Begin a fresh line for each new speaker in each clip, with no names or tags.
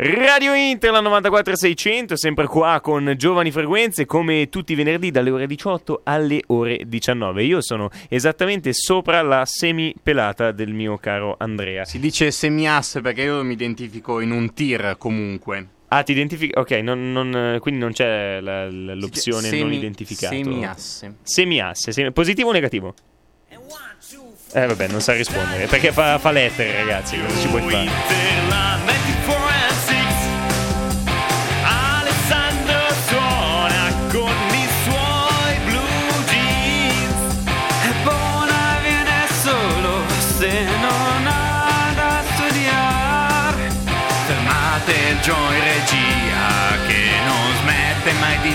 Radio Inter, la 94600, sempre qua con Giovani Frequenze, come tutti i venerdì dalle ore 18 alle ore 19. Io sono esattamente sopra la semipelata del mio caro Andrea.
Si dice semiasse perché io mi identifico in un tir comunque.
Ah, ti identifichi? Ok, non, non, quindi non c'è la, la, l'opzione
Semi-
non identificato.
Semiasse.
Semiasse, semi- positivo o negativo? Eh vabbè, non sa rispondere, perché fa, fa lettere ragazzi, cosa ci puoi fare?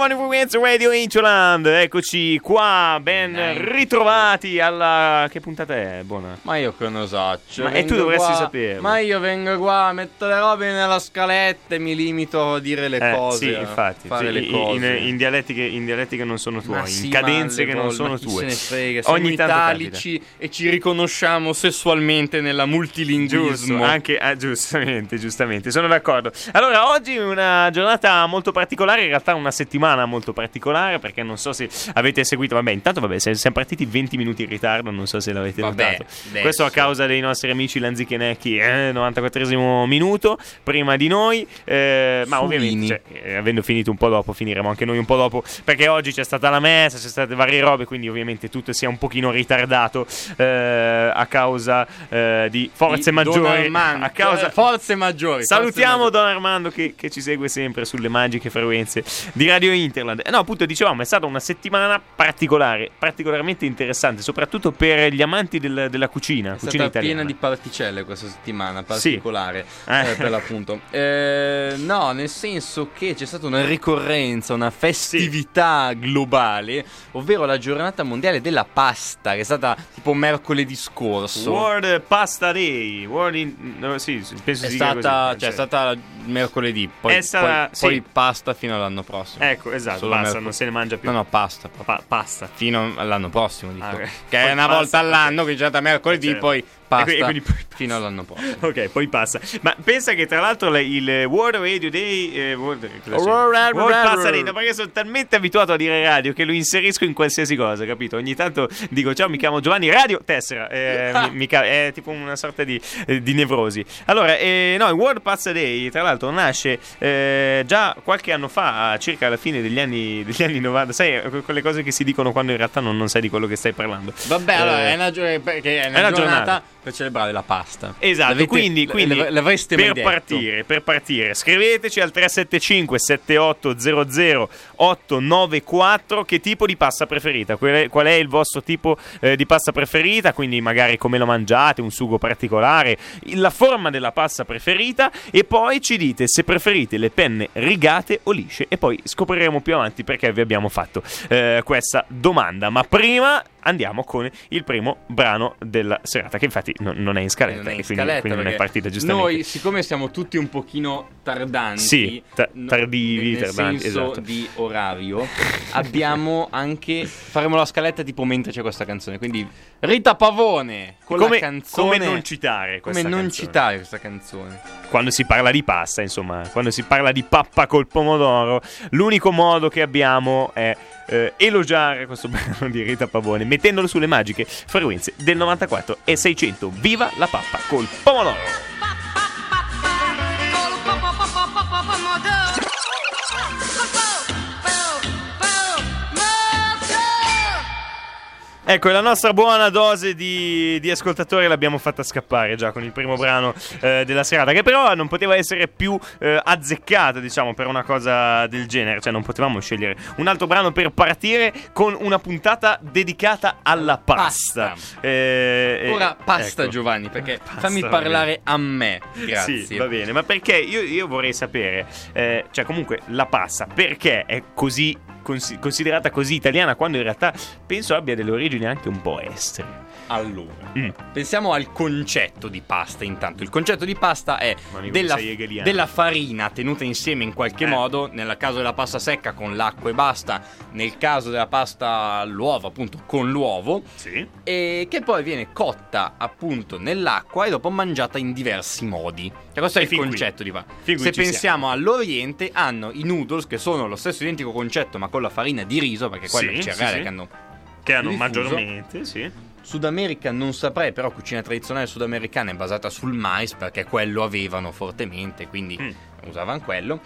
Giovani Frequenze
Radio Incholand, eccoci qua, ben ritrovati alla... che puntata è? Buona.
Ma io che cioè,
Ma- e tu
vengo
dovresti saperlo.
Ma io vengo qua, metto le robe nella scaletta e mi limito a dire le
Eh,
cose.
sì, infatti,
Fare
sì,
le
in,
cose.
in- in dialetti che, in dialetti che non sono tuoi,
sì,
in cadenze che non sono tue.
Se ne frega, siamo
Ogni tanto
italici e ci riconosciamo sessualmente nella
Giusto,
multilinguismo.
anche ah, giustamente, giustamente, sono d'accordo. Allora, oggi è una giornata molto particolare, in realtà una settimana molto particolare, perché non so se avete seguito, vabbè, intanto vabbè, siamo partiti 20 minuti in ritardo, non so se l'avete
Vabbè,
notato.
adesso.
Questo a causa dei nostri amici Lanzichenecchi, eh, 94esimo minuto, prima di noi, eh, ma ovviamente, cioè, eh, avendo finito un po' dopo, finiremo anche noi un po' dopo, perché oggi c'è stata la messa, c'è state varie robe, quindi ovviamente tutto si è un pochino ritardato eh, a causa eh, di forze
Di
maggiori.
Don Armando.
A causa...
Eh, forze maggiori.
Salutiamo
forze
Don Armando che, che ci segue sempre sulle magiche frequenze di Radio Interland. Eh, No, appunto, dicevamo, è stata una settimana particolare, particolarmente interessante, soprattutto per gli amanti del- della cucina,
È
cucina
stata
italiana.
piena di particelle questa settimana,
Sì.
particolare
Eh.
eh, per l'appunto. Eh, no, nel senso che c'è stata una ricorrenza, una festività globale, ovvero la giornata mondiale della pasta, che è stata tipo mercoledì scorso.
World Pasta Day, World in- no, sì, sì, penso
è stata,
così,
cioè, è
cioè.
stata mercoledì, poi,
È stata-
poi, poi
sì.
pasta fino all'anno prossimo.
Ecco, esatto,
Solo
basta,
mercoledì.
non se ne mangia più.
No, no, pasta.
Pa- pasta.
Fino all'anno prossimo, dico.
Ah, ok.
Che
Poi
è una
pasta,
volta all'anno,
ok.
che c'è da mercoledì,
Certo.
poi
E
pasta
quindi- quindi poi-
fino all'anno prossimo.
Ok, poi passa. Ma pensa che tra l'altro le- il World Radio Day. Eh, World?
World-
World
World-
Pasta Day, no, perché sono talmente abituato a dire radio che lo inserisco in qualsiasi cosa, capito? Ogni tanto dico ciao, mi chiamo Giovanni Radio Tessera. eh, mi- mi è tipo una sorta di, eh, di nevrosi. Allora, eh, no, il World Pasta Day, tra l'altro, nasce eh, già qualche anno fa, circa alla fine degli anni, degli anni 90. Sai, quelle cose che si dicono quando in realtà non, non sai di quello che stai parlando.
Vabbè, allora è una, gio- è una
è una
giornata,
giornata.
Per celebrare la pasta.
Esatto,
L'avete-
quindi,
l-
quindi
l- mai
per partire, per partire, scriveteci al 375 7800 894 che tipo di pasta preferita, qual è, qual è il vostro tipo eh, di pasta preferita, quindi magari come lo mangiate, un sugo particolare, la forma della pasta preferita e poi ci dite se preferite le penne rigate o lisce e poi scopriremo più avanti perché vi abbiamo fatto eh, questa domanda, ma prima andiamo con il primo brano della serata che infatti non, non è in scaletta,
Non è in
quindi,
scaletta
quindi non è partita giustamente.
Noi, siccome siamo tutti un pochino tardanti,
Sì, ta- tardivi,
nel
tardanti,
senso
esatto.
di orario, abbiamo anche faremo la scaletta tipo mentre c'è questa canzone. Quindi Rita Pavone con
come,
la canzone
come non citare
come
questa
non
canzone?
citare questa canzone.
quando si parla di pasta, insomma, quando si parla di pappa col pomodoro, l'unico modo che abbiamo è eh, elogiare questo brano di Rita Pavone mettendolo sulle magiche frequenze del 94 e 600. Viva la pappa col pomodoro! Ecco, la nostra buona dose di, di ascoltatori l'abbiamo fatta scappare già con il primo brano eh, della serata, che però non poteva essere più eh, azzeccata, diciamo, per una cosa del genere. Cioè, non potevamo scegliere un altro brano per partire con una puntata dedicata alla pasta.
Pasta.
Eh, eh,
Ora pasta
ecco.
Giovanni, perché
Pasta,
fammi parlare a me. Grazie.
Sì, va bene, ma perché io, io vorrei sapere, eh, cioè comunque la pasta, perché è così consi- considerata così italiana quando in realtà penso abbia delle origini anche un po' estere.
Allora,
Mm.
pensiamo al concetto di pasta intanto. Il concetto di pasta è della, della farina tenuta insieme in qualche
Eh.
modo, nel caso della pasta secca con l'acqua e basta, nel caso della pasta all'uovo appunto con l'uovo,
Sì.
e che poi viene cotta appunto nell'acqua e dopo mangiata in diversi modi. Cioè, questo è
E
il
fin qui.
concetto di pasta. Se pensiamo all'Oriente, hanno i noodles che sono lo stesso identico concetto ma con la farina di riso, perché quello è
Sì,
il
sì,
cereale
sì.
che hanno
Che hanno
Diffuso.
maggiormente, sì.
Sud America non saprei, però cucina tradizionale sudamericana è basata sul mais perché quello avevano fortemente, quindi
Mm.
usavano quello.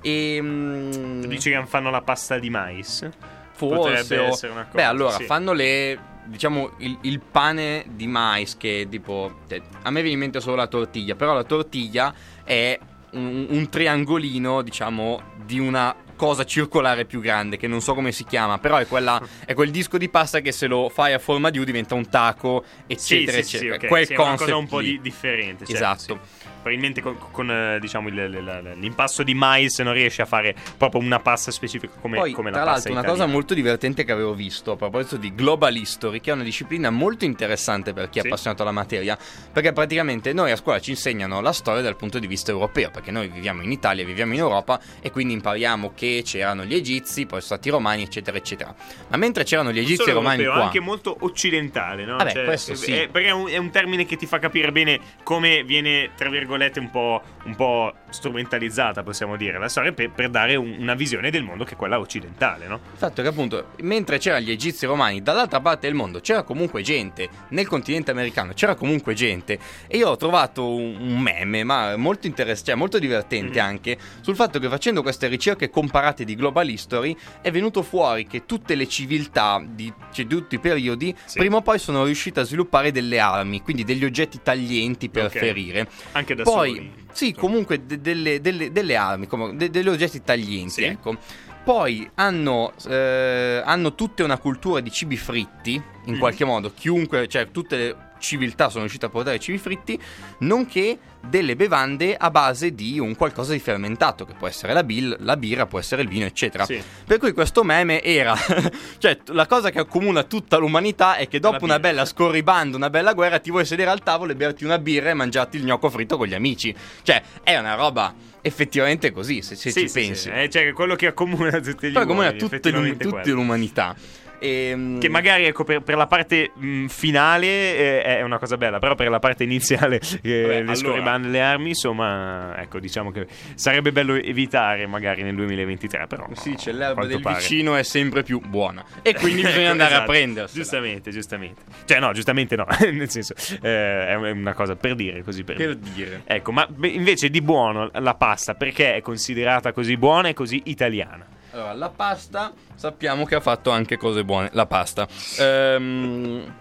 E mm,
Dici che fanno la pasta di mais?
forse
potrebbe
o-
essere una cosa,
Beh, allora
sì.
fanno le diciamo il, il pane di mais che tipo a me viene in mente solo la tortiglia, però la tortiglia è un, un triangolino, diciamo, di una cosa circolare più grande che non so come si chiama, però è quella è quel disco di pasta che se lo fai a forma di U diventa un taco, eccetera,
sì, sì, sì,
eccetera.
ok.
Quel
Sì, è una
concept
cosa un po' di- differente. certo,
Esatto.
Probabilmente con, con, eh, diciamo il- il- l'impasto di mais non riesce a fare proprio una pasta specifica come,
Poi,
come la
tra
pasta
l'altro, una
italiana.
cosa molto divertente che avevo visto a proposito di Global History, che è una disciplina molto interessante per chi è
Sì.
appassionato alla materia, perché praticamente noi a scuola ci insegnano la storia dal punto di vista europeo, perché noi viviamo in Italia, viviamo in Europa e quindi impariamo che c'erano gli egizi, poi sono stati i romani, eccetera, eccetera. Ma mentre c'erano gli egizi e i romani
europeo,
qua,
anche molto occidentale, no?
Vabbè, questo
è-
sì.
è- perché è un, è un termine che ti fa capire bene come viene, tra virgolette, un po', un po' strumentalizzata, possiamo dire, la storia per, per dare un- una visione del mondo che è quella occidentale, no?
Il fatto è che appunto, mentre c'erano gli egizi romani, dall'altra parte del mondo c'era comunque gente, nel continente americano c'era comunque gente, e io ho trovato un, un meme, ma molto interessante, cioè molto divertente
Mhm.
anche, sul fatto che facendo queste ricerche comparate di Global History è venuto fuori che tutte le civiltà di, cioè, di tutti i periodi,
Sì.
prima o poi sono riuscite a sviluppare delle armi, quindi degli oggetti taglienti per
Ok.
ferire.
Anche da
Poi,
soli.
sì, comunque de- delle, delle- delle armi, come- de- degli oggetti taglienti,
Sì.
ecco. Poi hanno, eh, hanno tutte una cultura di cibi fritti, in
Mm.
qualche modo. Chiunque, cioè tutte le civiltà sono riuscite a portare cibi fritti, nonché delle bevande a base di un qualcosa di fermentato, che può essere la, bil- la birra, può essere il vino, eccetera.
Sì.
Per cui questo meme era, cioè la cosa che accomuna tutta l'umanità è che dopo una bella scorribanda, una bella guerra, ti vuoi sedere al tavolo e berti una birra e mangiarti il gnocco fritto con gli amici. Cioè, è una roba effettivamente così, se, se
Sì,
ci
sì,
pensi.
sì, eh, cioè quello che accomuna tutti gli
Poi comune a
uomini,
l'um- tutta
quello.
l'umanità. Ehm,
Che magari ecco, per, per la parte mh, finale eh, è una cosa bella, però per la parte iniziale, eh,
Vabbè,
le
allora-
le armi, insomma, ecco, diciamo che sarebbe bello evitare magari nel 2023, però.
si dice
a
l'erba del
pare.
vicino è sempre più buona. E quindi bisogna andare a
esatto.
prendersela.
Giustamente, giustamente. Cioè, no, giustamente no, nel senso, eh, è una cosa per dire, così per,
Per
dire. Ecco, ma beh, invece di buono la pasta, perché è considerata così buona e così italiana?
Allora, la pasta sappiamo che ha fatto anche cose buone. La pasta. Ehm,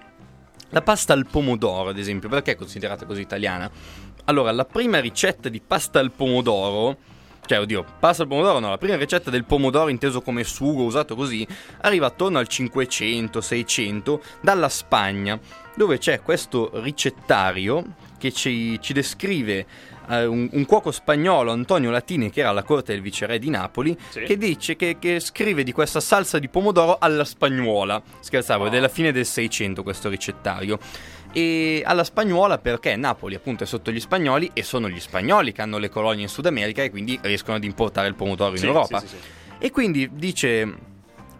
la pasta al pomodoro, ad esempio, perché è considerata così italiana? Allora, la prima ricetta di pasta al pomodoro. Cioè, oddio, pasta al pomodoro no, la prima ricetta del pomodoro inteso come sugo, usato così, arriva attorno al 500-600 dalla Spagna, dove c'è questo ricettario che ci, ci descrive eh, un, un cuoco spagnolo, Antonio Latini, che era alla corte del viceré di Napoli,
Sì.
che dice che, che scrive di questa salsa di pomodoro alla spagnuola. Scherzavo,
Oh.
è della fine del 600 questo ricettario. E alla spagnuola perché Napoli appunto è sotto gli spagnoli e sono gli spagnoli che hanno le colonie in Sud America e quindi riescono ad importare il pomodoro in
Sì,
Europa.
sì, sì, sì.
E quindi dice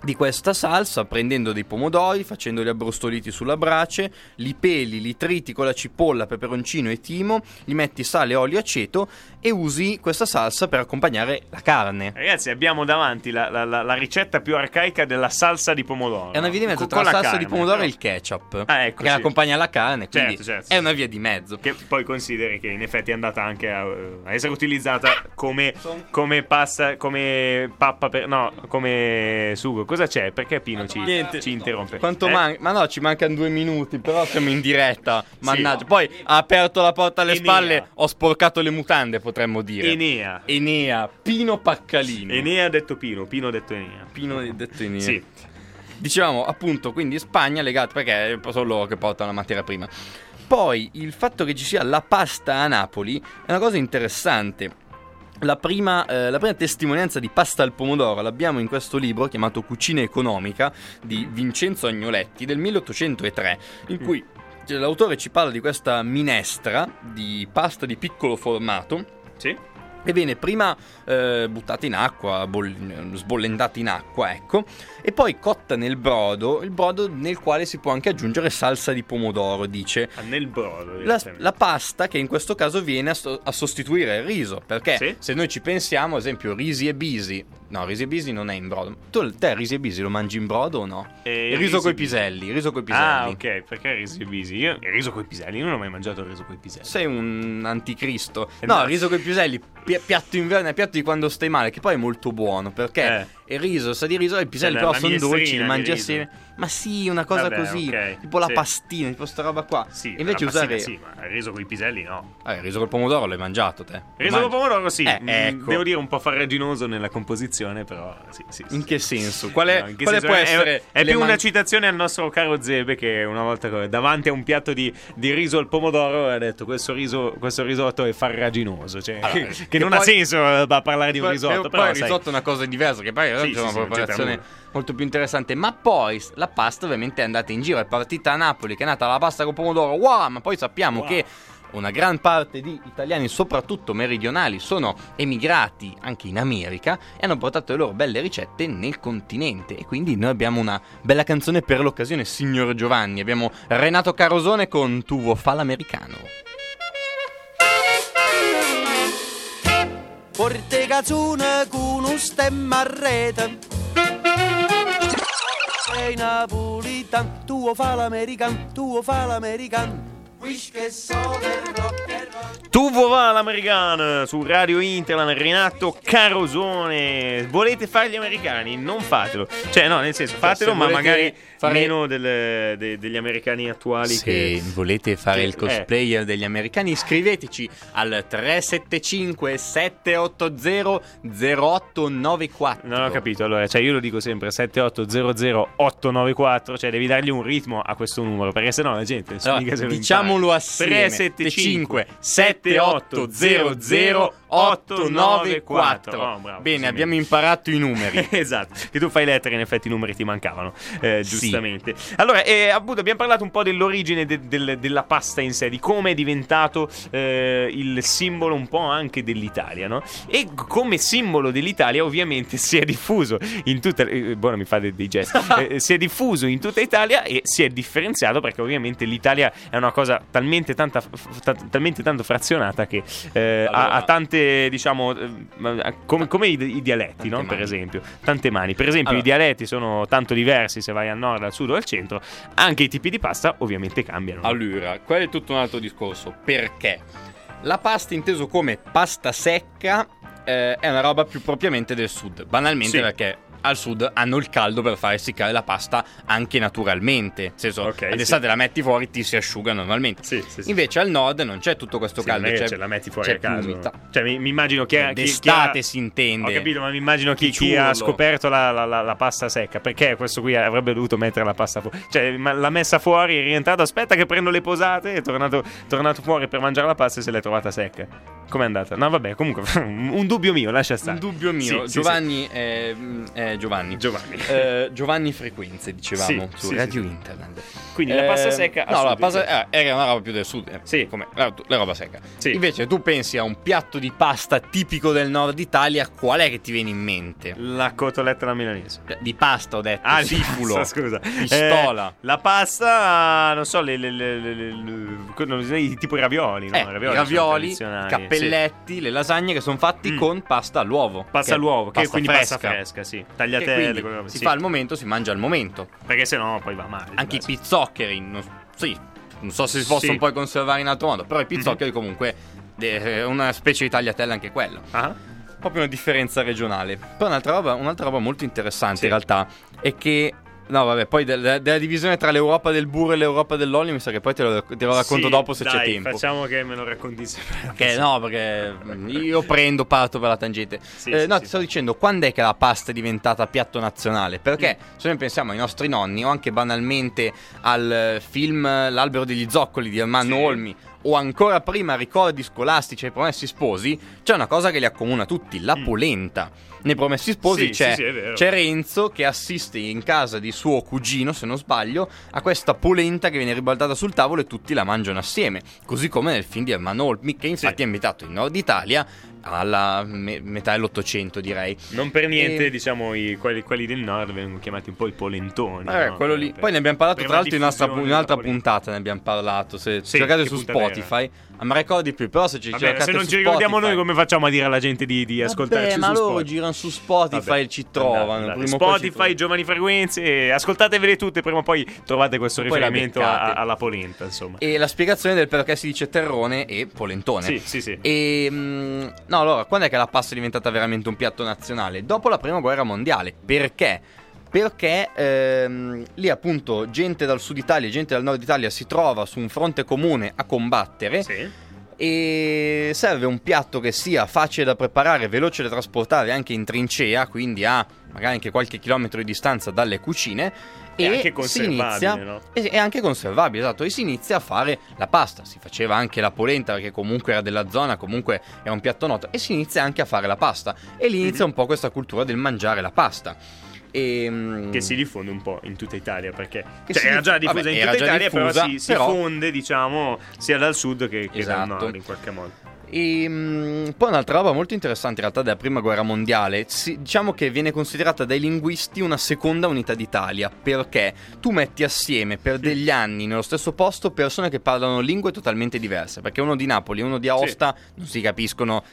di questa salsa prendendo dei pomodori, facendoli abbrustoliti sulla brace, li peli, li triti con la cipolla, peperoncino e timo, gli metti sale, olio e aceto e usi questa salsa per accompagnare la carne.
Ragazzi, abbiamo davanti la, la- la- la ricetta più arcaica della salsa di pomodoro.
È una via di mezzo
Con-
tra
con
la salsa
carne,
di pomodoro e il ketchup.
Ah, ecco,
che
sì.
accompagna la carne, quindi
Certo, certo,
è una via di mezzo.
Che poi consideri che in effetti è andata anche a, a essere utilizzata come, come pasta, come pappa per. No, come sugo. Cosa c'è? Perché Pino ci,
Niente.
ci interrompe?
Quanto
Eh?
manca? Ma no, ci mancano due minuti, però siamo in diretta. Mannaggia.
no.
Poi ha aperto la porta alle
Enea.
spalle, ho sporcato le mutande, potremmo dire.
Enea.
Enea, Pino Paccalini.
Enea detto Pino, Pino detto Enea.
Pino detto Enea.
Sì.
Dicevamo appunto, quindi Spagna legato perché sono loro che portano la materia prima. Poi il fatto che ci sia la pasta a Napoli è una cosa interessante. La prima, eh, la prima testimonianza di pasta al pomodoro l'abbiamo in questo libro chiamato Cucina economica di Vincenzo Agnoletti del 1803, in cui l'autore ci parla di questa minestra di pasta di piccolo formato
Sì.
E viene prima eh, buttata in acqua, boll- sbollentata in acqua, ecco, e poi cotta nel brodo, il brodo nel quale si può anche aggiungere salsa di pomodoro, dice.
Ah, nel brodo.
La, la pasta che in questo caso viene a, so- a sostituire il riso, perché
Sì.
se noi ci pensiamo, ad esempio, risi e bisi, no, risi e bisi non è in brodo. Tu te risi e bisi lo mangi in brodo o no?
Eh,
il riso
risi
coi
e
piselli, riso coi piselli.
Ah, ok, perché riso e bisi? Io il riso coi piselli, non ho mai mangiato il riso coi piselli.
Sei un anticristo. No,
no.
il riso con i piselli, pi- piatto inverno è piatto di quando stai male, che poi è molto buono, perché
Eh.
Il riso sa di riso e i piselli
la-
però sono dolci, li mangi assieme. Ma sì, una cosa
Vabbè,
così,
ok,
tipo la
sì.
pastina, tipo sta roba qua.
Sì,
Invece usare
Sì, ma il riso coi piselli no.
Vabbè, il riso col pomodoro l'hai mangiato te.
Il riso con
mangi.
pomodoro sì,
Eh,
Mm,
ecco.
devo dire un po' farraginoso nella composizione, però sì, sì, sì.
In che senso? Quale,
No, in che
quale
senso?
può
È-
essere
È,
le
più una
man-
citazione al nostro caro Zebe che una volta davanti a un piatto di, di riso al pomodoro ha detto questo, riso, questo risotto è farraginoso, cioè,
Allora,
che,
che
non
poi-
ha senso eh, parlare di un risotto,
poi
però
il risotto è una cosa diversa, che poi realtà
Sì,
c'è una
sì, sì, non c'entra
preparazione molto più interessante. Ma poi la pasta ovviamente è andata in giro, è partita a Napoli, che è nata la pasta con pomodoro, wow, ma poi sappiamo
Wow.
che una gran parte di italiani, soprattutto meridionali, sono emigrati anche in America e hanno portato le loro belle ricette nel continente. E quindi noi abbiamo una bella canzone per l'occasione, signor Giovanni. Abbiamo Renato Carosone con Tuvo fa l'americano.
Porte cazzone con un stemma a rete. Sei napolitan, tu fa l'american, tu fa l'american.
Tu va l'americano su Radio Interland, Renato Carosone. Volete fare gli americani? Non fatelo. Cioè, no, nel senso, fatelo,
se
ma
volete
magari
fare-
meno del- de- degli americani attuali.
Se
che...
volete fare
che-
il cosplayer degli americani, iscriveteci al 375 780 0894.
Non ho capito, allora, cioè io lo dico sempre 7800 cioè devi dargli un ritmo a questo numero, perché sennò la gente
Allora,
se lo
diciamolo assieme
375
7800 894
Oh, bravo,
Bene, abbiamo imparato i numeri.
esatto, che tu fai lettere, in effetti i numeri ti mancavano, eh, giustamente. Allora, eh, appunto, abbiamo parlato un po' dell'origine de- del- della pasta in sé, di come è diventato eh, il simbolo un po' anche dell'Italia, no? E come simbolo dell'Italia, ovviamente, si è diffuso in tutta. Eh, buono, mi fa dei, dei gesti. Eh, si è diffuso in tutta Italia e si è differenziato perché, ovviamente, l'Italia è una cosa talmente, tanta, f- ta- talmente tanto frazionata che eh, ha-
Allora-
ha, tante, diciamo, eh, come, come i, i dialetti, no? Per esempio, tante mani. Per esempio,
Allora.
i dialetti sono tanto diversi se vai al nord, al sud o al centro. Anche i tipi di pasta, ovviamente, cambiano.
Allora, quello è tutto un altro discorso. Perché? La pasta inteso come pasta secca eh, è una roba più propriamente del sud. Banalmente
Sì.
perché al sud hanno il caldo per far essiccare la pasta anche naturalmente. Nel senso,
Ok,
ad
sì.
la metti fuori, ti si asciuga normalmente.
Sì, sì.
Invece al nord non c'è tutto questo caldo. c'è-
ce la metti fuori
c'è
a caso. Cioè, mi, mi immagino chi, ha- chi, chi
D'estate
ha-
si intende.
Ho capito, ma mi immagino chi, chi ha scoperto la, la- la- la pasta secca. Perché questo qui avrebbe dovuto mettere la pasta fuori? Cioè, l'ha messa fuori, è rientrato. Aspetta, che prendo le posate. È tornato, tornato fuori per mangiare la pasta e se l'è trovata secca. Com'è andata? No, vabbè, comunque, un dubbio mio, lascia stare.
Un dubbio mio.
Sì, sì,
Giovanni, è- è Giovanni.
Giovanni.
Eh, Giovanni Frequenze, dicevamo,
Sì,
su
sì,
Radio
sì.
Interland.
Quindi la pasta
Eh,
secca.
No, la pasta eh, era una roba più del sud. eh,
Sì.
Come la, la roba secca.
Sì.
Invece tu pensi a un piatto di pasta tipico del nord Italia, qual è che ti viene in mente?
La cotoletta alla milanese.
Di pasta ho detto,
Ah,
sifulo,
pasta, scusa.
pistola.
Eh, la pasta, non so, le, le, le, tipo i ravioli, no?
Eh, ravioli,
tradizionali,
i cappelletti, le lasagne che sono fatti
Mm.
con pasta all'uovo.
Pasta
che
all'uovo, che
pasta
quindi
fresca.
pasta fresca, sì. Tagliatelle, robe,
si
sì.
fa al momento, si mangia al momento.
Perché sennò poi va male.
Anche i pizzoccheri, non, sì, non so se si possono
Sì.
poi conservare in altro modo, però i pizzoccheri comunque eh, è una specie di tagliatella anche quello.
Ah?
Proprio una differenza regionale. Poi un'altra roba, un'altra roba molto interessante
Sì.
in realtà è che No, vabbè, poi del- della divisione tra l'Europa del burro e l'Europa dell'olio mi sa che poi te lo, te lo racconto
Sì,
dopo se c'è
dai,
tempo.
Facciamo che me lo racconti sempre.
Che no, perché io prendo, parto per la tangente.
Sì,
Eh,
sì,
no,
sì.
ti stavo dicendo, quando è che la pasta è diventata piatto nazionale? Perché se noi pensiamo ai nostri nonni o anche banalmente al eh, film L'albero degli zoccoli di Armando
Sì.
Olmi o ancora prima ricordi scolastici ai promessi sposi, c'è una cosa che li accomuna tutti, la polenta. Nei promessi sposi
Mm. Sì,
c'è,
sì, sì,
c'è Renzo che assiste in casa di suo cugino, se non sbaglio, a questa polenta che viene ribaltata sul tavolo e tutti la mangiano assieme. Così come nel film di Herman Olmi, che infatti è ambientato in Nord Italia alla me- metà dell'Ottocento, direi.
Non per niente,
E-
diciamo, i- quelli, quelli del nord vengono chiamati un po' i polentoni.
Eh,
no?
quello lì. Poi ne abbiamo parlato tra
la
l'altro in un'altra, in un'altra puntata, ne abbiamo parlato. Se
Sì,
cercate su
era?
Spotify, non mi ricordo di più, però se ci
Vabbè,
cercate
se non ci ricordiamo
Spotify-
noi, come facciamo a dire alla gente di, di ascoltarci
Vabbè, ma loro
Spotify?
girano su Spotify
Vabbè,
e ci trovano.
andate, Spotify, giovani frequenze, eh, ascoltatevele tutte, prima o poi trovate questo
Poi
riferimento a- alla polenta, insomma.
E la spiegazione del perché si dice terrone e polentone.
Sì, sì, sì.
E mm, no, allora, quando è che la pasta è diventata veramente un piatto nazionale? Dopo la prima guerra mondiale. Perché? Perché ehm, lì appunto gente dal sud Italia e gente dal nord Italia si trova su un fronte comune a combattere
Sì.
e serve un piatto che sia facile da preparare, veloce da trasportare anche in trincea, quindi a magari anche qualche chilometro di distanza dalle cucine.
E anche conservabile,
inizia,
no?
è anche conservabile, esatto. E si inizia a fare la pasta. Si faceva anche la polenta perché comunque era della zona, comunque era un piatto noto. E si inizia anche a fare la pasta. E lì inizia un po' questa cultura del mangiare la pasta. E, mm,
Che si diffonde un po' in tutta Italia perché cioè, era già
diff-
diffusa
vabbè,
in tutta Italia,
diffusa,
però si, si
però-
fonde, diciamo, sia dal sud che, che dal
Esatto.
nord in qualche modo.
E mm, poi un'altra roba molto interessante in realtà della prima guerra mondiale, si- diciamo che viene considerata dai linguisti una seconda unità d'Italia, perché? Tu metti assieme per degli anni nello stesso posto persone che parlano lingue totalmente diverse, perché uno di Napoli e uno di Aosta non si capiscono,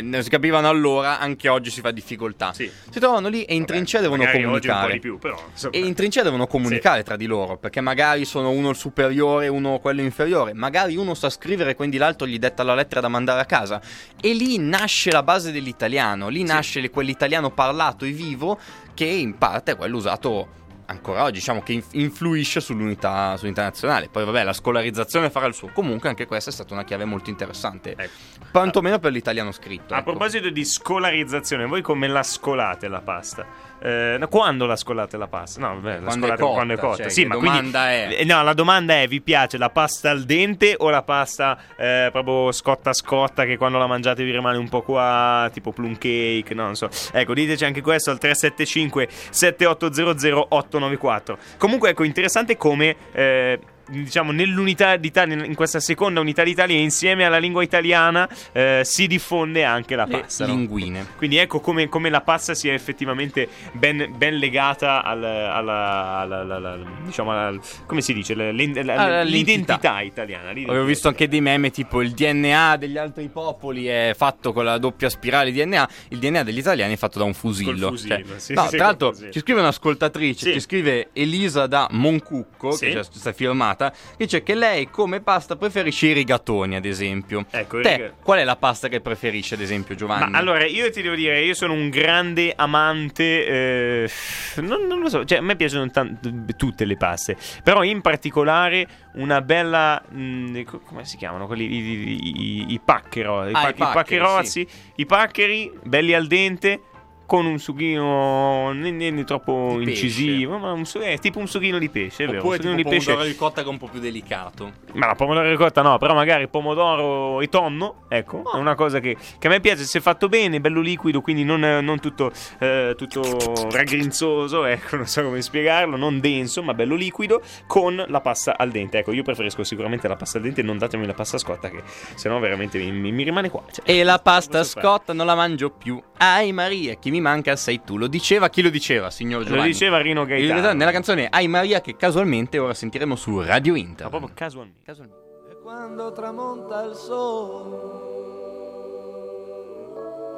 non si capivano allora, anche oggi si fa difficoltà.
Sì.
Si trovano lì e in trincea devono comunicare.
più, però.
E in trincea devono comunicare tra di loro, perché magari sono uno il superiore, uno quello inferiore, magari uno sa scrivere, quindi l'altro gli detta la lettera da mandare a casa. E lì nasce la base dell'italiano, lì nasce quell'italiano parlato e vivo che in parte è quello usato ancora oggi, diciamo che inf- influisce sull'unità, sull'unità nazionale. Poi vabbè, la scolarizzazione farà il suo. Comunque anche questa è stata una chiave molto interessante,
Ecco.
quantomeno per l'italiano scritto.
A
ecco.
proposito di scolarizzazione, voi come la scolate la pasta? Eh, quando la scolate la pasta? No, vabbè, la
Quando è cotta,
quando è cotta.
cioè,
sì, ma
domanda
quindi,
è?
eh, No, la domanda è: vi piace la pasta al dente o la pasta eh, proprio scotta scotta che quando la mangiate vi rimane un po' qua, tipo plum cake? No, non so. Ecco, diteci anche questo al 375 7800 894. Comunque, ecco, interessante come. eh, Diciamo nell'unità d'Italia, in questa seconda unità d'Italia, insieme alla lingua italiana, eh, si diffonde anche la
Le
pasta. no?
linguine.
Quindi ecco come, come la pasta sia effettivamente ben, ben legata al- alla, alla- alla- alla- diciamo alla- come si dice Le- le- l'identità italiana. l'identità
Avevo visto anche dei meme tipo il DNA degli altri popoli è fatto con la doppia spirale DNA, il DNA degli italiani è fatto da un fusillo.
Fusillo,
Cioè,
sì,
no,
sì,
tra l'altro
fusillo.
ci scrive un'ascoltatrice,
Sì.
ci scrive Elisa da Moncucco, che questa firmata, che dice che lei come pasta preferisce i rigatoni, ad esempio.
Ecco,
Te,
riga-
qual è la pasta che preferisci, ad esempio, Giovanni?
Ma allora io ti devo dire, io sono un grande amante. eh, non, non lo so, cioè a me piacciono tan- tutte le paste, però in particolare una bella. mh, co- come si chiamano? Quelli, i, i, i- i pacchero, i,
Ah,
pa-
i paccheri,
paccherozzi, i paccheri belli al dente. Con un sughino né troppo
Di pesce.
incisivo, ma un è tipo un sughino di pesce, è vero?
Oppure
un sughino di pesce.
pomodoro ricotta che è un po' più delicato.
Ma la pomodoro ricotta no, però magari pomodoro e tonno, ecco,
Oh.
è una cosa che, che a me piace, se fatto bene, bello liquido, quindi non, non tutto, eh, tutto raggrinzoso, ecco, non so come spiegarlo, non denso, ma bello liquido, con la pasta al dente. Ecco, io preferisco sicuramente la pasta al dente, non datemi la pasta scotta che sennò veramente mi, mi- rimane qua. Cioè,
E la pasta scotta non la mangio più. Ai Maria, chi mi manca sei tu. Lo diceva chi lo diceva, signor
Lo
Giovanni?
diceva Rino Gaetano.
Nella canzone Ai Maria che casualmente ora sentiremo su Radio Inter.
Ma proprio casualmente.
Casualmente.
E quando tramonta il sole,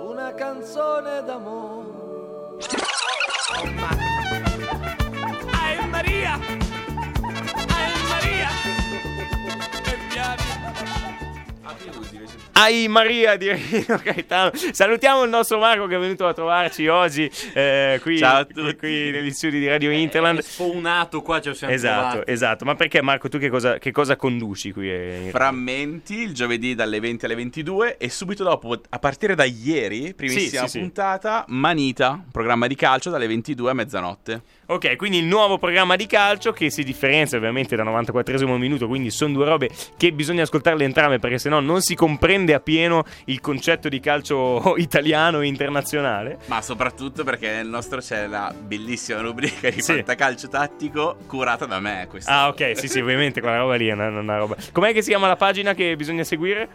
una canzone d'amore.
Ai Maria! Ai Maria
di Rino Gaetano. Salutiamo il nostro Marco che è venuto a trovarci oggi eh, qui, qui- qui negli studi di Radio Interland.
Sfonato qua ci siamo
Esatto,
trovati.
esatto. Ma perché Marco, tu che cosa, che cosa conduci qui? eh,
Frammenti il giovedì dalle 20 alle 22 e subito dopo, a partire da ieri, primissima
Sì, sì, sì.
puntata, Manita, programma di calcio dalle 22 a mezzanotte.
Ok, quindi il nuovo programma di calcio che si differenzia ovviamente da 94esimo minuto, quindi sono due robe che bisogna ascoltarle entrambe perché sennò non si comprende appieno il concetto di calcio italiano e internazionale.
Ma soprattutto perché nel nostro c'è la bellissima rubrica di
Sì.
fantacalcio tattico curata da me. Questa.
Ah, ok, sì, sì, ovviamente quella roba lì è una, una roba. Com'è che si chiama la pagina che bisogna seguire?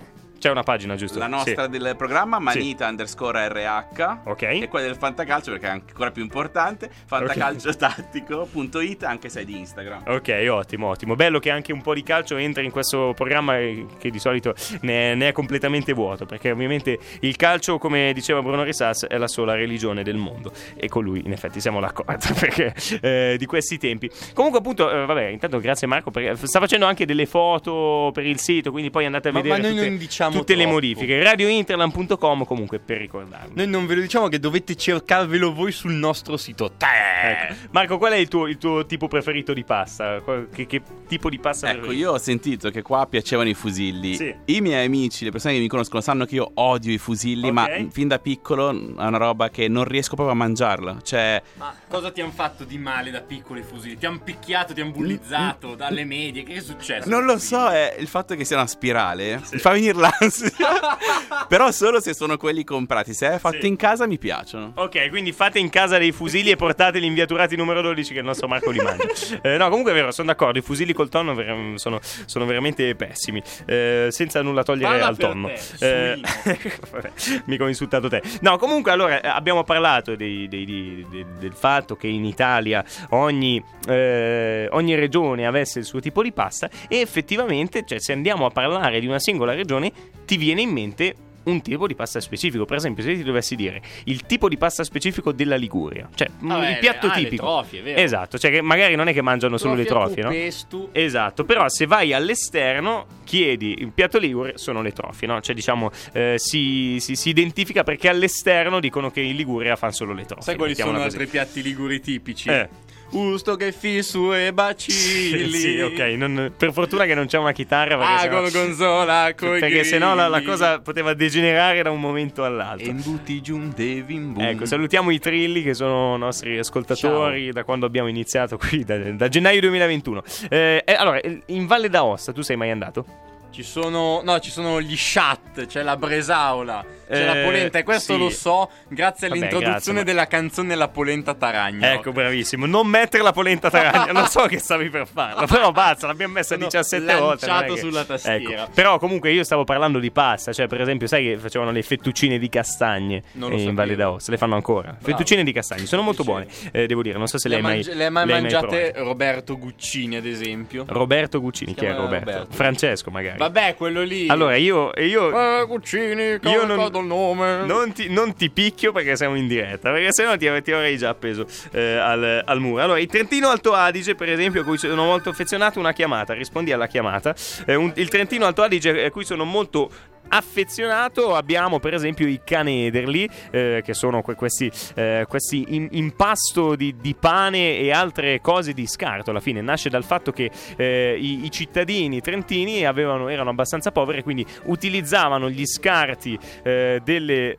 C'è una pagina, giusto?
La nostra
Sì.
del programma, Manita underscore RH.
Ok.
E quella del fantacalcio, perché è ancora più importante, fantacalciotattico.it, anche se è di Instagram.
Ok, ottimo, ottimo. Bello che anche un po' di calcio entri in questo programma eh, che di solito ne è, ne è completamente vuoto, perché ovviamente il calcio, come diceva Bruno Risas, è la sola religione del mondo. E con lui, in effetti, siamo d'accordo, perché eh, di questi tempi. Comunque, appunto, eh, vabbè, intanto grazie Marco, perché sta facendo anche delle foto per il sito, quindi poi andate a
Ma-
vedere
ma noi
tutte,
non diciamo
tutte le
troppo.
modifiche. Radiointerland.com comunque per ricordarvi.
Noi non ve lo diciamo che dovete cercarvelo voi sul nostro sito.
Ecco. Marco, qual è il tuo, il tuo tipo preferito di pasta? Che, che tipo di pasta
Ecco,
preferito?
io ho sentito che qua piacevano i fusilli.
Sì.
I miei amici, le persone che mi conoscono, sanno che io odio i fusilli,
Ok.
ma fin da piccolo è una roba che non riesco proprio a mangiarla. Cioè,
Ma cosa ti hanno fatto di male da piccoli fusili? Ti hanno picchiato, ti hanno bullizzato dalle medie? Che è successo?
non lo so, è il fatto che sia una spirale. Mi fa venire l'ansia. Però solo se sono quelli comprati. Se è fatti
Sì.
in casa mi piacciono.
Ok, quindi fate in casa dei fusili e portateli in viaturati numero 12 che il nostro Marco li mangia. Eh, no, comunque è vero, sono d'accordo, i fusili col tonno ver- sono, sono veramente pessimi, eh, senza nulla togliere
Parla
al tonno.
te,
Eh, vabbè, mica ho insultato te. No, comunque allora eh, abbiamo parlato dei- dei- di- de- del fatto che in Italia ogni, eh, ogni regione avesse il suo tipo di pasta e effettivamente, cioè, se andiamo a parlare di una singola regione, ti viene in mente un tipo di pasta specifico. Per esempio, se ti dovessi dire il tipo di pasta specifico della Liguria, cioè
Vabbè,
il piatto
ah, le
tipico.
trofie, vero.
Esatto, cioè che magari non è che mangiano solo le trofie, no?
Pestu.
Esatto, però se vai all'esterno, chiedi il piatto ligure, sono le trofie, no? Cioè, diciamo, eh, si, si- si identifica perché all'esterno dicono che in Liguria fanno solo le trofie.
Sai quali sono altri piatti liguri tipici?
Eh.
Usto che fisu e bacilli.
sì, ok, non- per fortuna che non c'è una chitarra perché
Ah,
sennò-
gorgonzola coi
perché sennò la, la
grilli.
cosa poteva degenerare da un momento all'altro.
E imbuti giundevi in boom.
Ecco, salutiamo i Trilli che sono nostri ascoltatori da quando abbiamo iniziato qui, da, da gennaio 2021. Eh, eh, allora, in Valle d'Aosta tu sei mai andato?
Ci sono, no, ci sono gli chat, c'è la Bresaola, c'è
Eh,
la polenta e questo
sì.
lo so grazie
Vabbè,
all'introduzione
grazie, ma-
della canzone La polenta taragna.
Ecco, bravissimo. Non mettere la polenta taragna. Lo so che stavi per farlo, però basta, l'abbiamo messa
Sono
17 volte. che-
sulla tastiera.
Ecco. Però comunque io stavo parlando di pasta, cioè per esempio sai che facevano le fettuccine di castagne
Non lo
eh, in
sapevo.
Valle d'Aosta, le fanno ancora. Fettuccine di castagne, sono molto buone, eh, devo dire, non so se
le,
le hai mai,
mangi- le hai mai
le
mangiate
provate.
Roberto Guccini, ad esempio?
Roberto Guccini, chi è Roberto?
Roberto.
Francesco magari.
Vabbè, quello lì.
Allora io, io
Eh, Guccini,
Io non
il nome.
non ti, non ti picchio perché siamo in diretta, perché sennò ti, ti avrei già appeso eh, al, al muro. Allora, il Trentino Alto Adige, per esempio, a cui sono molto affezionato, una chiamata, rispondi alla chiamata. Eh, un- il Trentino Alto Adige, a cui sono molto affezionato abbiamo per esempio i canederli eh, che sono que- questi, eh, questi in- impasto di, di pane e altre cose di scarto alla fine nasce dal fatto che eh, i, i cittadini trentini avevano- erano abbastanza poveri quindi utilizzavano gli scarti eh,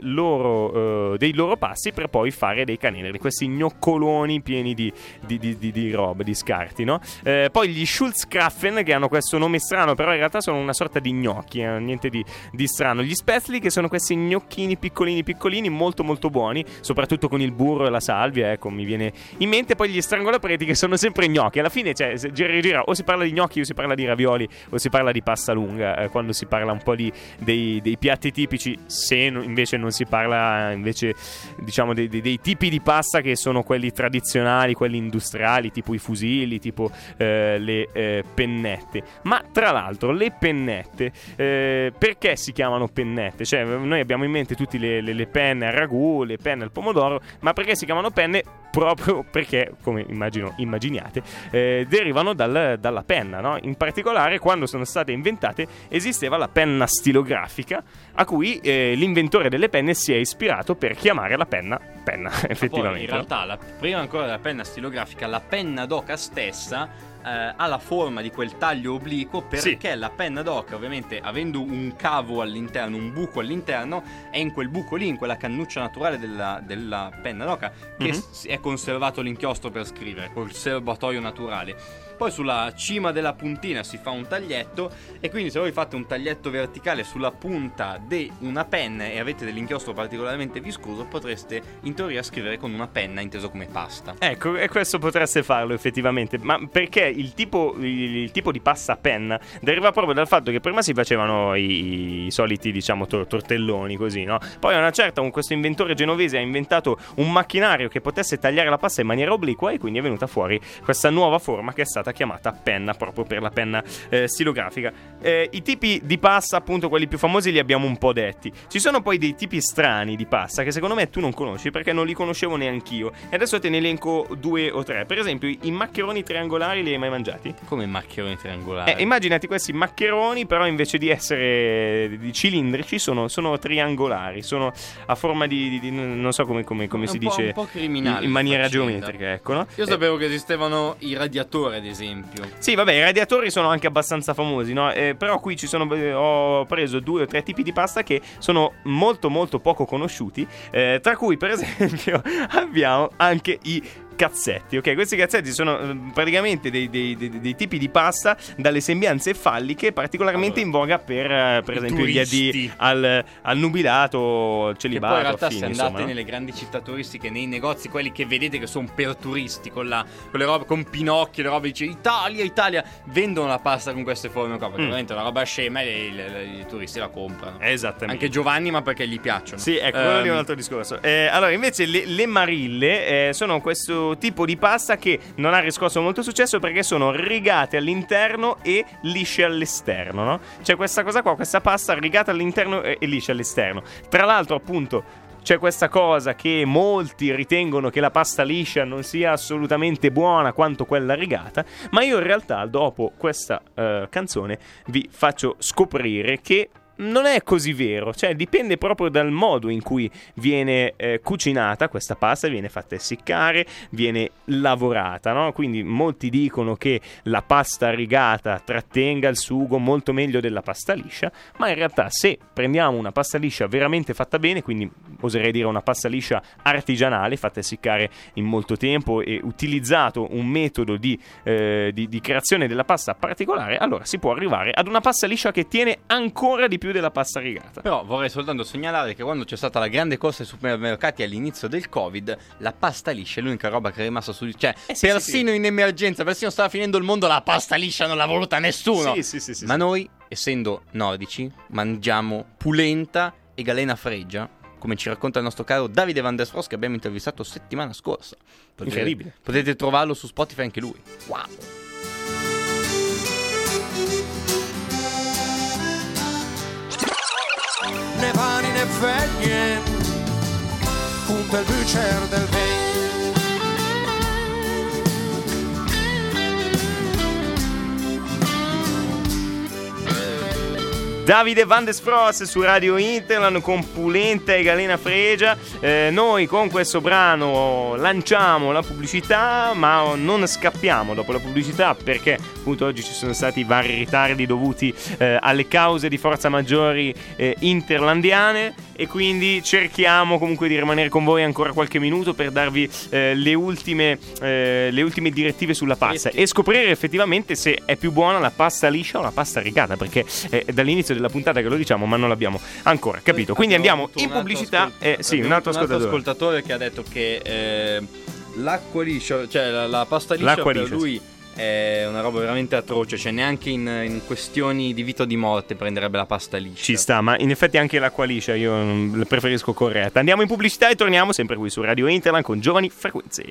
loro, eh, dei loro passi per poi fare dei canederli questi gnoccoloni pieni di, di, di, di, roba di scarti no? Eh, poi gli Schulzkraffen che hanno questo nome strano però in realtà sono una sorta di gnocchi niente di, di strano. Gli Spätzli che sono questi gnocchini piccolini piccolini molto molto buoni soprattutto con il burro e la salvia ecco mi viene in mente. Poi gli strangolapreti che sono sempre gnocchi. Alla fine cioè gira gira o si parla di gnocchi o si parla di ravioli o si parla di pasta lunga eh, quando si parla un po' di, dei, dei piatti tipici. Se invece non si parla invece diciamo dei, dei- dei tipi di pasta che sono quelli tradizionali quelli industriali tipo i fusilli tipo eh, le eh, pennette. Ma tra l'altro le pennette eh, perché si chiamano pennette cioè noi abbiamo in mente tutte le, le- le penne al ragù le penne al pomodoro ma perché si chiamano penne proprio perché come immagino immaginiate eh, derivano dal- dalla penna no? in particolare quando sono state inventate esisteva la penna stilografica a cui eh, l'inventore delle penne si è ispirato per chiamare la penna penna
Poi,
effettivamente
in
no?
realtà, la- prima ancora della penna stilografica, la penna d'oca stessa eh, ha la forma di quel taglio obliquo perché la penna d'oca, ovviamente, avendo un cavo all'interno, un buco all'interno, è in quel buco lì, in quella cannuccia naturale della, della penna d'oca, che
Mhm.
s- è conservato l'inchiostro per scrivere, col serbatoio naturale. Poi sulla cima della puntina si fa un taglietto e quindi se voi fate un taglietto verticale sulla punta di una penna e avete dell'inchiostro particolarmente viscoso potreste in teoria scrivere con una penna inteso come pasta.
Ecco, e questo potreste farlo effettivamente, ma perché il tipo, il, tipo di pasta penna deriva proprio dal fatto che prima si facevano i, i soliti, diciamo, tor- tortelloni così, no? Poi a una certa un, questo inventore genovese ha inventato un macchinario che potesse tagliare la pasta in maniera obliqua e quindi è venuta fuori questa nuova forma che è stata chiamata penna, proprio per la penna eh, stilografica. Eh, I tipi di pasta, appunto quelli più famosi, li abbiamo un po' detti. Ci sono poi dei tipi strani di pasta che secondo me tu non conosci perché non li conoscevo neanch'io. E adesso te ne elenco due o tre. Per esempio, i maccheroni triangolari li hai mai mangiati?
Come maccheroni triangolari.
Eh, immaginati questi maccheroni, però invece di essere di cilindrici, sono, sono triangolari. Sono a forma di. di- di- non so come, come- come si dice.
un po' criminale
In, in maniera geometrica, ecco, no?
Io
Eh,
sapevo che esistevano i radiatori, ad esempio.
Sì, vabbè, i radiatori sono anche abbastanza famosi, no? Eh, però qui ci sono. eh, ho preso due o tre tipi di pasta che sono molto, molto poco conosciuti. eh, tra cui, per esempio, abbiamo anche i. Cazzetti, ok? Questi cazzetti sono eh, praticamente dei, dei- dei- dei tipi di pasta dalle sembianze falliche, particolarmente in voga per, eh, per esempio, gli addii al, al nubilato, al
Che
celibato.
poi in realtà
affini,
se
insomma,
andate
no?
nelle grandi città turistiche, nei negozi, quelli che vedete che sono per turisti, con, la, con le robe, con Pinocchio, le robe dice Italia, Italia, vendono la pasta con queste forme qua, perché
Mm.
ovviamente è una roba scema e i, turisti la comprano.
Esattamente.
Anche Giovanni, ma perché gli piacciono.
Sì, ecco, quello lì è un
Ehm,
altro discorso. Eh, allora, invece, le, le marille eh, sono questo tipo di pasta che non ha riscosso molto successo perché sono rigate all'interno e lisce all'esterno, no? C'è questa cosa qua, questa pasta rigata all'interno e, e liscia all'esterno. Tra l'altro, appunto. C'è questa cosa che molti ritengono che la pasta liscia non sia assolutamente buona quanto quella rigata, ma io in realtà dopo questa eh, canzone vi faccio scoprire che non è così vero, cioè dipende proprio dal modo in cui viene eh, cucinata questa pasta, viene fatta essiccare, viene lavorata, no? Quindi molti dicono che la pasta rigata trattenga il sugo molto meglio della pasta liscia, ma in realtà se prendiamo una pasta liscia veramente fatta bene, quindi oserei dire una pasta liscia artigianale, fatta essiccare in molto tempo e utilizzato un metodo di, eh, di- di creazione della pasta particolare, allora si può arrivare ad una pasta liscia che tiene ancora di più della pasta rigata.
Però vorrei soltanto segnalare che quando c'è stata la grande corsa ai supermercati all'inizio del Covid, la pasta liscia è l'unica roba che è rimasta su. Cioè,
Eh sì,
persino in emergenza, persino stava finendo il mondo, la pasta liscia non l'ha voluta nessuno.
Sì, sì, sì, sì,
Ma
sì.
noi, essendo nordici, mangiamo pulenta e galena freggia. Come ci racconta il nostro caro Davide Van der Fros che abbiamo intervistato settimana scorsa. Potete-
Incredibile.
Potete trovarlo su Spotify anche lui. Wow.
Punta il bucer del vento.
Davide Van des Fros su Radio Interland con Pulenta e Galena Fregia. Eh, noi con questo brano lanciamo la pubblicità, ma non scappiamo dopo la pubblicità perché appunto oggi ci sono stati vari ritardi dovuti eh, alle cause di forza maggiori eh, interlandiane e quindi cerchiamo comunque di rimanere con voi ancora qualche minuto per darvi eh, le, ultime, eh, le ultime direttive sulla pasta e scoprire effettivamente se è più buona la pasta liscia o la pasta rigata perché è dall'inizio della puntata che lo diciamo ma non l'abbiamo ancora capito. Quindi
Abbiamo
andiamo in
un altro
pubblicità eh, sì un altro
avuto
ascoltatore.
ascoltatore che ha detto che eh, l'acqua liscia, cioè la, la pasta liscia
L'acqua
per
liscia,
lui è una roba veramente atroce, cioè neanche in, in questioni di vita o di morte prenderebbe la pasta liscia.
ci sta, ma in effetti anche l'acqua liscia io mm, la preferisco corretta. Andiamo in pubblicità e torniamo sempre qui su Radio Interland con giovani frequenze.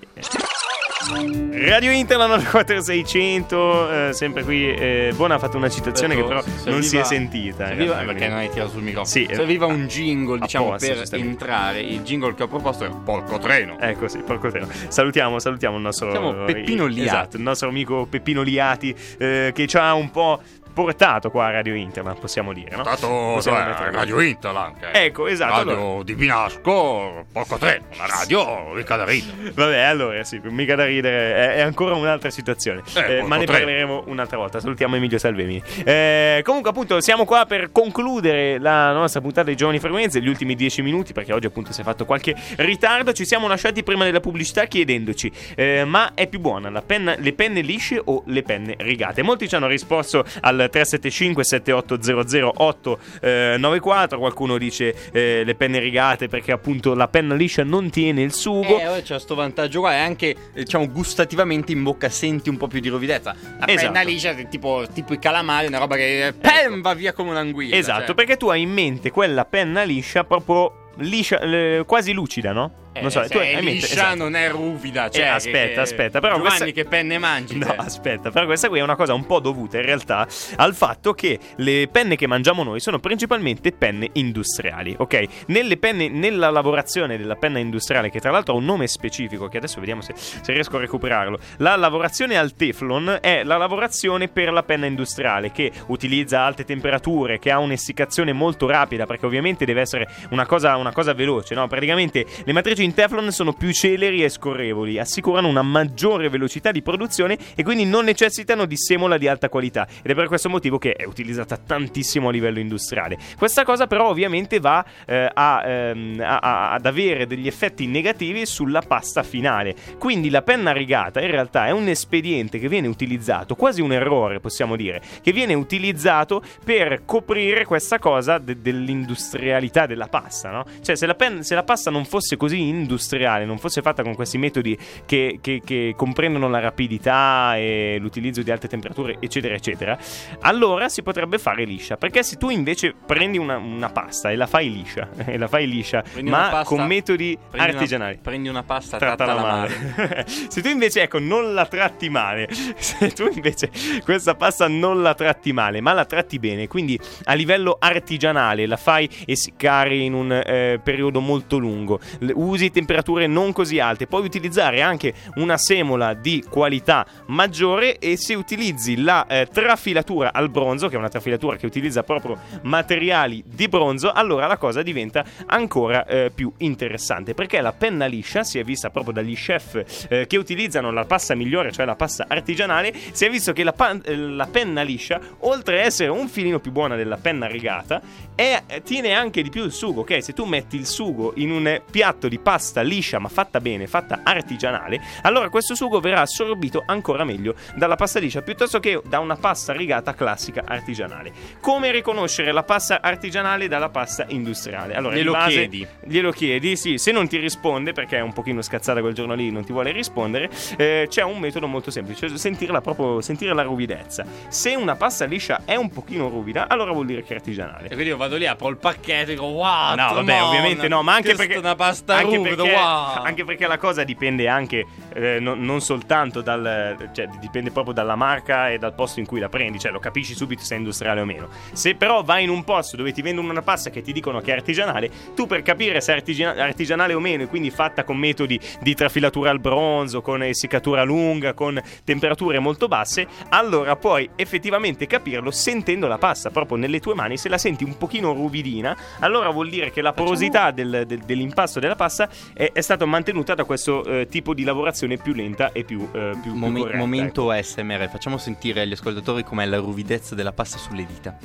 Radio Interland 4600, eh, sempre qui. Eh, Buona ha fatto una citazione che però non si è sentita.
Serviva,
realtà,
perché non hai tirato sul microfono.
Sì, eh,
serviva un jingle, diciamo,
apposta,
per entrare. Il jingle che ho proposto è Porco Treno.
Ecco sì, porco treno. Salutiamo, salutiamo il nostro
Salutiamo Peppino Liati.
Esatto, il nostro amico Peppino Liati eh, che ci ha un po' portato qua a Radio Internet, possiamo dire, no?
Stato
Possiamo
cioè, Radio Inter anche.
Ecco, esatto,
Radio
allora-
di Pinasco, poco tre, una radio mica da ridere.
Vabbè, allora sì, mica da ridere, è, è ancora un'altra situazione.
Eh,
Eh, ma ne
potrei.
parleremo un'altra volta. Salutiamo Emilio Salvemini. Eh, comunque, appunto, siamo qua per concludere la nostra puntata di Giovani Frequenze, gli ultimi dieci minuti, perché oggi appunto si è fatto qualche ritardo. Ci siamo lasciati prima della pubblicità chiedendoci: eh, ma è più buona la penna, le penne lisce o le penne rigate? Molti ci hanno risposto al 375 7800 894. Qualcuno dice eh, le penne rigate perché appunto la penna liscia non tiene il sugo.
Eh, c'è sto vantaggio qua e anche, diciamo, gustativamente in bocca senti un po' più di rovidezza. La
Esatto.
penna liscia, tipo, tipo i calamari, una roba che eh, pam, va via come un'anguilla.
Esatto,
cioè.
perché tu hai in mente quella penna liscia proprio liscia, eh, quasi lucida, no?
Eh,
so,
se
tu hai mente- esatto.
non è ruvida. Cioè,
Eh, aspetta,
che-
aspetta, però
Giovanni,
questa-
che penne mangi?
No,
te?
aspetta, però questa qui è una cosa un po' dovuta in realtà al fatto che le penne che mangiamo noi sono principalmente penne industriali, ok? Nelle penne, nella lavorazione della penna industriale, che tra l'altro ha un nome specifico, che adesso vediamo se, se riesco a recuperarlo, la lavorazione al Teflon è la lavorazione per la penna industriale che utilizza alte temperature, che ha un'essiccazione molto rapida, perché ovviamente deve essere una cosa, una cosa veloce, no? Praticamente le matrici in Teflon sono più celeri e scorrevoli, assicurano una maggiore velocità di produzione e quindi non necessitano di semola di alta qualità ed è per questo motivo che è utilizzata tantissimo a livello industriale. Questa cosa però ovviamente va eh, a, ehm, a- a- ad avere degli effetti negativi sulla pasta finale. Quindi la penna rigata in realtà è un espediente che viene utilizzato, quasi un errore possiamo dire, che viene utilizzato per coprire questa cosa de- dell'industrialità della pasta, no? Cioè se la, pen- se la pasta non fosse così industriale, non fosse fatta con questi metodi che, che- che comprendono la rapidità e l'utilizzo di alte temperature, eccetera, eccetera, allora si potrebbe fare liscia. Perché se tu invece prendi una, una pasta e la fai liscia, e la fai liscia,
Prendi una
ma
pasta-
con metodi
Prendi una-
artigianali.
prendi una pasta,
Trattala
trattala
male.
male.
se tu invece, ecco, non la tratti male, se tu invece questa pasta non la tratti male, ma la tratti bene, quindi a livello artigianale la fai essiccare in un eh, periodo molto lungo, l- usi temperature non così alte, puoi utilizzare anche una semola di qualità maggiore e se utilizzi la eh, trafilatura al bronzo, che è una trafilatura che utilizza proprio materiali di bronzo, allora la cosa diventa ancora eh, più interessante perché la penna liscia si è vista proprio dagli chef eh, che utilizzano la pasta migliore, cioè la pasta artigianale, si è visto che la, pa- eh, la penna liscia, oltre a essere un filino più buona della penna rigata, è- eh, tiene anche di più il sugo, ok? Se tu metti il sugo in un piatto di pasta liscia ma fatta bene, fatta artigianale, allora questo sugo verrà assorbito ancora meglio dalla pasta liscia piuttosto che da una pasta rigata classica artigianale. Come riconoscere la pasta artigianale dalla pasta industriale? Allora,
Glielo
base-
chiedi.
Glielo chiedi, sì, se non ti risponde perché è un pochino scazzata quel giorno lì, non ti vuole rispondere, eh, c'è un metodo molto semplice, sentirla proprio, sentire la ruvidezza. Se una pasta liscia è un pochino ruvida, allora vuol dire che è artigianale.
E quindi io vado lì, apro il pacchetto e dico, wow,
No, vabbè, ovviamente no, ma anche perché
è una pasta
anche perché,
wow.
anche perché la cosa dipende anche eh, non, non soltanto dal cioè dipende proprio dalla marca e dal posto in cui la prendi, cioè lo capisci subito se è industriale o meno. Se però vai in un posto dove ti vendono una pasta che ti dicono che è artigianale, tu per capire se è artigia- artigianale o meno e quindi fatta con metodi di trafilatura al bronzo, con essiccatura lunga, con temperature molto basse, allora puoi effettivamente capirlo sentendo la pasta proprio nelle tue mani, se la senti un pochino ruvidina, allora vuol dire che la porosità del- del- dell'impasto della pasta è, è stata mantenuta da questo eh, tipo di lavorazione più lenta e più, eh, più, più
Momen-
corretta,
momento ASMR, facciamo sentire agli ascoltatori com'è la ruvidezza della pasta sulle dita.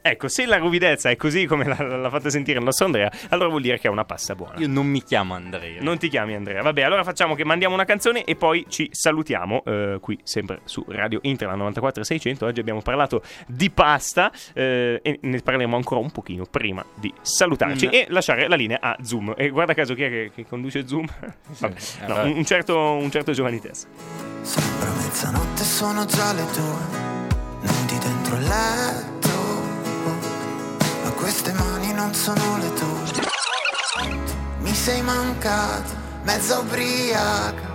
Ecco, se la ruvidezza è così come l'ha, l'ha fatta sentire il nostro Andrea, allora vuol dire che è una pasta buona.
Io non mi chiamo Andrea.
Non ti chiami Andrea. Vabbè, allora facciamo che mandiamo una canzone e poi ci salutiamo eh, qui sempre su Radio Inter 94600. Oggi abbiamo parlato di pasta eh, e ne parleremo ancora un pochino prima di salutarci
Mm.
e lasciare la linea a Zoom. E guarda caso chi è che, che conduce Zoom? Vabbè,
eh,
no, un, certo, un certo Giovanni Tessa.
Sembra mezzanotte, sono già le due, nudi dentro ma queste mani non sono le tue. Mi sei mancato, mezza ubriaca,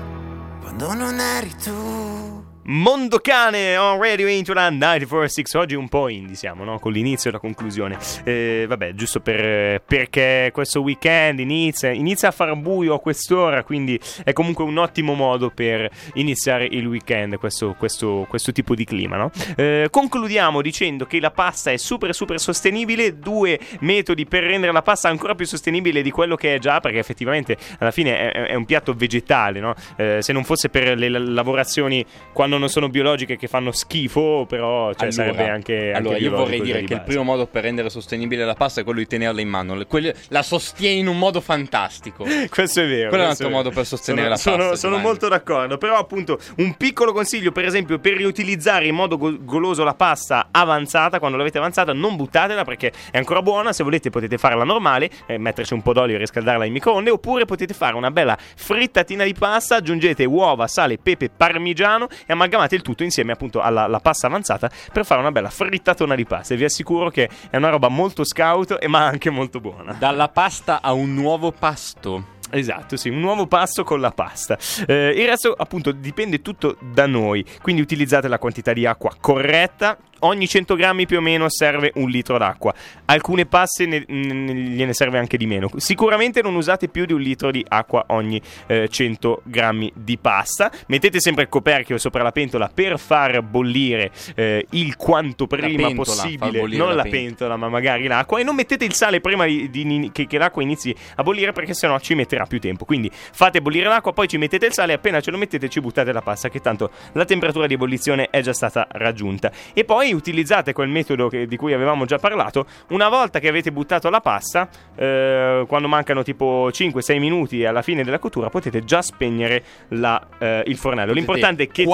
quando non eri tu.
Mondocane on Radio Intula 946 Oggi un po' indie siamo, no? Con l'inizio e la conclusione eh, Vabbè, giusto per, perché questo weekend inizia Inizia a far buio a quest'ora Quindi è comunque un ottimo modo per iniziare il weekend Questo, questo, questo tipo di clima, no? Eh, concludiamo dicendo che la pasta è super super sostenibile Due metodi per rendere la pasta ancora più sostenibile di quello che è già Perché effettivamente alla fine è, è un piatto vegetale, no? Eh, se non fosse per le lavorazioni quando non sono biologiche che fanno schifo, però cioè,
Allora,
sarebbe anche, anche
allora io vorrei dire
di
che il primo modo per rendere sostenibile la pasta è quello di tenerla in mano. Le- quelle- la sostieni in un modo fantastico.
Questo è vero.
Quello è un altro modo per sostenere
sono,
la pasta,
Sono, molto d'accordo. Però, appunto, un piccolo consiglio, per esempio, per riutilizzare in modo go- goloso la pasta avanzata. Quando l'avete avanzata, non buttatela perché è ancora buona. Se volete, potete farla normale, eh, metterci un po' d'olio e riscaldarla in microonde. Oppure potete fare una bella frittatina di pasta. Aggiungete uova, sale, pepe, parmigiano e amalgamate il tutto insieme appunto alla pasta avanzata per fare una bella frittatona di pasta. E vi assicuro che è una roba molto scout e ma anche molto buona.
Dalla pasta a un nuovo pasto.
Esatto, sì, un nuovo pasto con la pasta. Eh, il resto, appunto, dipende tutto da noi. Quindi utilizzate la quantità di acqua corretta. Ogni 100 grammi più o meno serve un litro d'acqua. Alcune paste ne- ne- gliene serve anche di meno. Sicuramente non usate più di un litro di acqua ogni eh, 100 grammi di pasta. Mettete sempre il coperchio sopra la pentola per far bollire eh, il quanto prima
pentola,
possibile. Non
la
la
pentola.
pentola, ma magari l'acqua. E non mettete il sale prima di- di- che, che l'acqua inizi a bollire perché sennò ci metterà più tempo. Quindi fate bollire l'acqua, poi ci mettete il sale. Appena ce lo mettete, ci buttate la pasta, che tanto la temperatura di ebollizione è già stata raggiunta. E poi utilizzate quel metodo che- di cui avevamo già parlato. Una volta che avete buttato la pasta, eh, quando mancano tipo 5-6 minuti alla fine della cottura, potete già spegnere la, eh, il fornello. L'importante è tenete,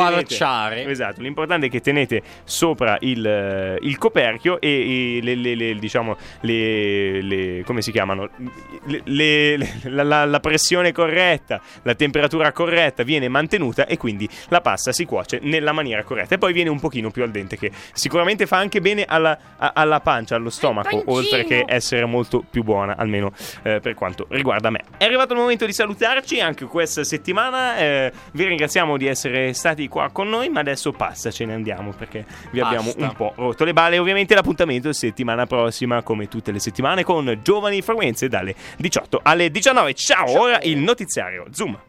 esatto, l'importante è che tenete sopra il, eh, il coperchio e, e le, le- le- diciamo le, come si chiamano la, la- la pressione corretta, la temperatura corretta viene mantenuta e quindi la pasta si cuoce nella maniera corretta e poi viene un pochino più al dente che sicuramente fa anche bene alla, a- alla pancia, allo stomaco, oltre che essere molto più buona, almeno eh, per quanto riguarda me. È arrivato il momento di salutarci anche questa settimana. eh, vi ringraziamo di essere stati qua con noi, ma adesso passa, ce ne andiamo perché vi abbiamo
Basta.
un po' rotto le balle. Ovviamente l'appuntamento è settimana prossima, come tutte le settimane, con Giovani Frequenze dalle 18 alle 19. Ciao, ora il notiziario Zoom.